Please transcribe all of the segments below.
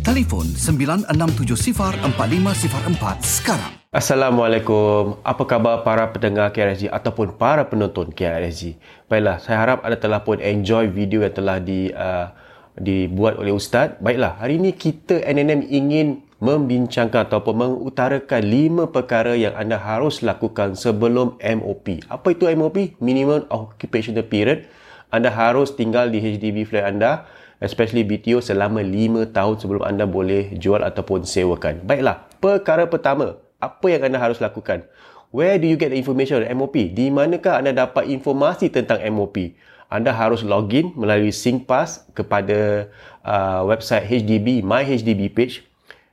Telefon 9670 4504 sekarang. Assalamualaikum. Apa khabar para pendengar KRSG ataupun para penonton KRSG? Baiklah, saya harap anda telah pun enjoy video yang telah di uh, dibuat oleh ustaz. Baiklah, hari ini kita NNM ingin membincangkan ataupun mengutarakan lima perkara yang anda harus lakukan sebelum MOP. Apa itu MOP? Minimum Occupational Period. Anda harus tinggal di HDB flat anda especially BTO selama 5 tahun sebelum anda boleh jual ataupun sewakan. Baiklah, perkara pertama, apa yang anda harus lakukan? Where do you get the information on MOP? Di manakah anda dapat informasi tentang MOP? Anda harus login melalui SingPass kepada uh, website HDB, My HDB page.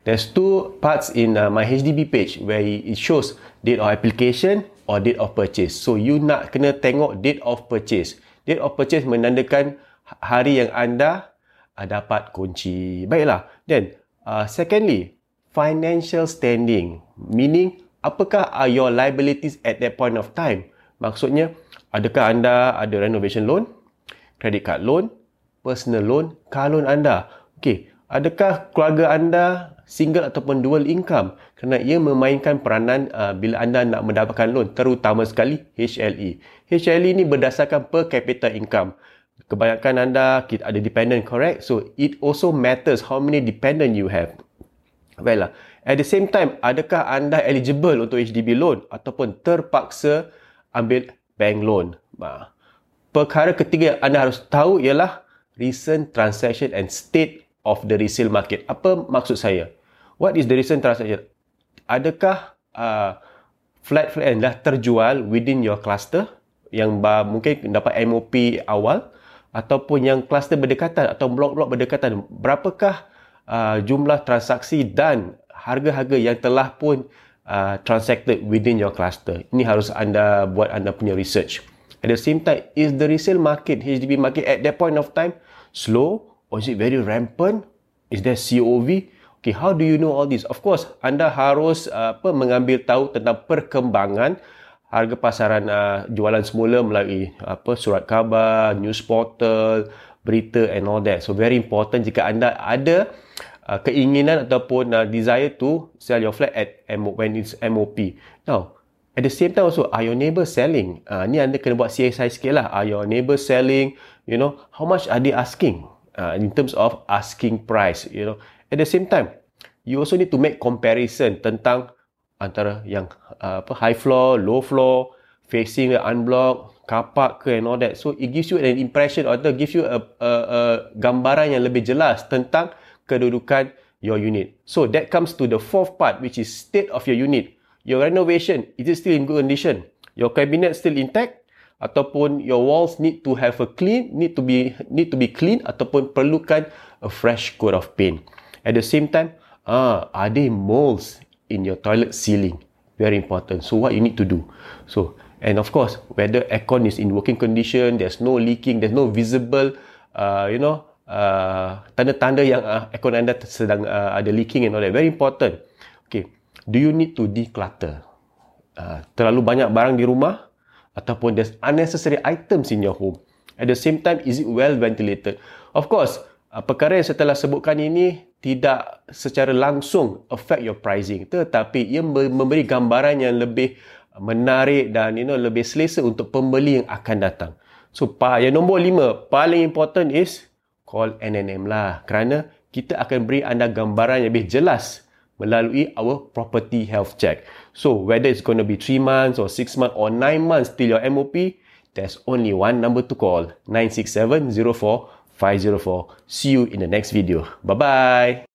There's two parts in uh, My HDB page where it shows date of application or date of purchase. So you nak kena tengok date of purchase. Date of purchase menandakan hari yang anda uh, dapat kunci. Baiklah. Then, uh, secondly, financial standing. Meaning apakah are your liabilities at that point of time? Maksudnya adakah anda ada renovation loan credit card loan personal loan car loan anda? Okey adakah keluarga anda single ataupun dual income? Kerana ia memainkan peranan uh, bila anda nak mendapatkan loan terutama sekali HLE HLE ni berdasarkan per capita income kebanyakan anda ada dependent correct so it also matters how many dependent you have Baiklah. At the same time, adakah anda eligible untuk HDB loan ataupun terpaksa ambil bank loan? Perkara ketiga yang anda harus tahu ialah recent transaction and state of the resale market. Apa maksud saya? What is the recent transaction? Adakah uh, flat-flat yang dah terjual within your cluster yang mungkin dapat MOP awal ataupun yang cluster berdekatan atau blok-blok berdekatan berapakah uh, jumlah transaksi dan harga-harga yang telah pun uh, transacted within your cluster. Ini harus anda buat anda punya research. At the same time, is the resale market, HDB market at that point of time slow or is it very rampant? Is there COV? Okay, how do you know all this? Of course, anda harus uh, apa mengambil tahu tentang perkembangan harga pasaran uh, jualan semula melalui apa surat khabar, news portal, berita and all that. So very important jika anda ada uh, keinginan ataupun uh, desire to sell your flat at MO, when it's MOP. Now, at the same time also, are your neighbor selling? Uh, ni anda kena buat CSI sikit lah. Are your neighbor selling? You know, how much are they asking? Uh, in terms of asking price, you know. At the same time, you also need to make comparison tentang antara yang uh, apa high floor, low floor, facing the unblock, car park ke and all that. So it gives you an impression or gives you a, a, a gambaran yang lebih jelas tentang kedudukan your unit. So that comes to the fourth part which is state of your unit. Your renovation, is it still in good condition? Your cabinet still intact? Ataupun your walls need to have a clean, need to be need to be clean ataupun perlukan a fresh coat of paint. At the same time, ah, are there molds in your toilet ceiling? Very important. So what you need to do? So and of course, whether aircon is in working condition, there's no leaking, there's no visible, uh, you know, uh, tanda-tanda yang uh, aircon anda sedang uh, ada leaking and all that. Very important. Okay. Do you need to declutter? Uh, terlalu banyak barang di rumah ataupun there's unnecessary items in your home. At the same time, is it well ventilated? Of course, perkara yang saya telah sebutkan ini tidak secara langsung affect your pricing. Tetapi ia memberi gambaran yang lebih menarik dan you know, lebih selesa untuk pembeli yang akan datang. So, yang nombor lima, paling important is call NNM lah kerana kita akan beri anda gambaran yang lebih jelas melalui our property health check. So whether it's going to be 3 months or 6 months or 9 months till your MOP, there's only one number to call 967 04 504. See you in the next video. Bye bye.